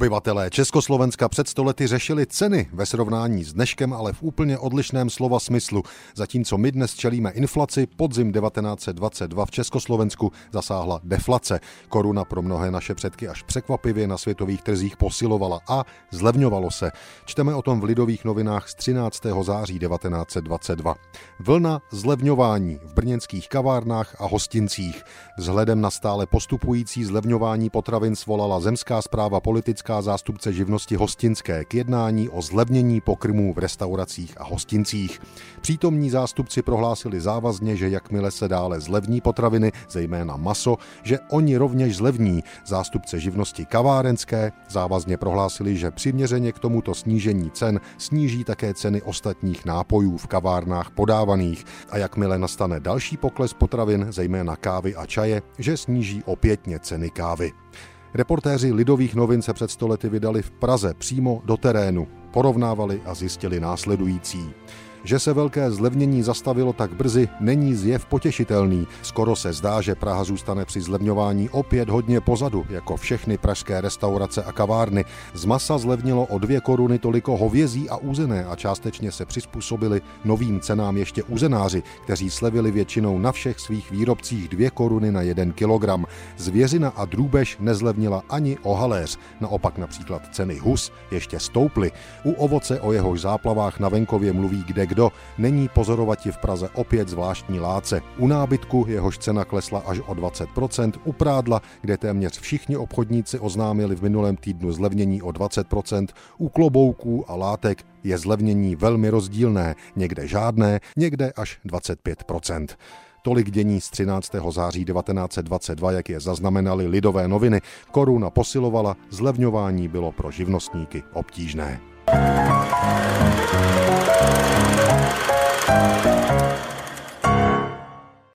Obyvatelé Československa před stolety řešili ceny ve srovnání s dneškem, ale v úplně odlišném slova smyslu. Zatímco my dnes čelíme inflaci, podzim 1922 v Československu zasáhla deflace. Koruna pro mnohé naše předky až překvapivě na světových trzích posilovala a zlevňovalo se. Čteme o tom v Lidových novinách z 13. září 1922. Vlna zlevňování v brněnských kavárnách a hostincích. Vzhledem na stále postupující zlevňování potravin svolala zemská zpráva politická politická zástupce živnosti hostinské k jednání o zlevnění pokrmů v restauracích a hostincích. Přítomní zástupci prohlásili závazně, že jakmile se dále zlevní potraviny, zejména maso, že oni rovněž zlevní. Zástupce živnosti kavárenské závazně prohlásili, že přiměřeně k tomuto snížení cen sníží také ceny ostatních nápojů v kavárnách podávaných a jakmile nastane další pokles potravin, zejména kávy a čaje, že sníží opětně ceny kávy. Reportéři Lidových novin se před stolety vydali v Praze přímo do terénu, porovnávali a zjistili následující. Že se velké zlevnění zastavilo tak brzy, není zjev potěšitelný. Skoro se zdá, že Praha zůstane při zlevňování opět hodně pozadu, jako všechny pražské restaurace a kavárny. Z masa zlevnilo o dvě koruny toliko hovězí a úzené a částečně se přizpůsobili novým cenám ještě uzenáři, kteří slevili většinou na všech svých výrobcích dvě koruny na jeden kilogram. Zvěřina a drůbež nezlevnila ani o haléř, naopak například ceny hus ještě stouply. U ovoce o jehož záplavách na venkově mluví kde kdo, není pozorovati v Praze opět zvláštní láce. U nábytku jehož cena klesla až o 20%, u prádla, kde téměř všichni obchodníci oznámili v minulém týdnu zlevnění o 20%, u klobouků a látek je zlevnění velmi rozdílné, někde žádné, někde až 25%. Tolik dění z 13. září 1922, jak je zaznamenali lidové noviny. Koruna posilovala, zlevňování bylo pro živnostníky obtížné.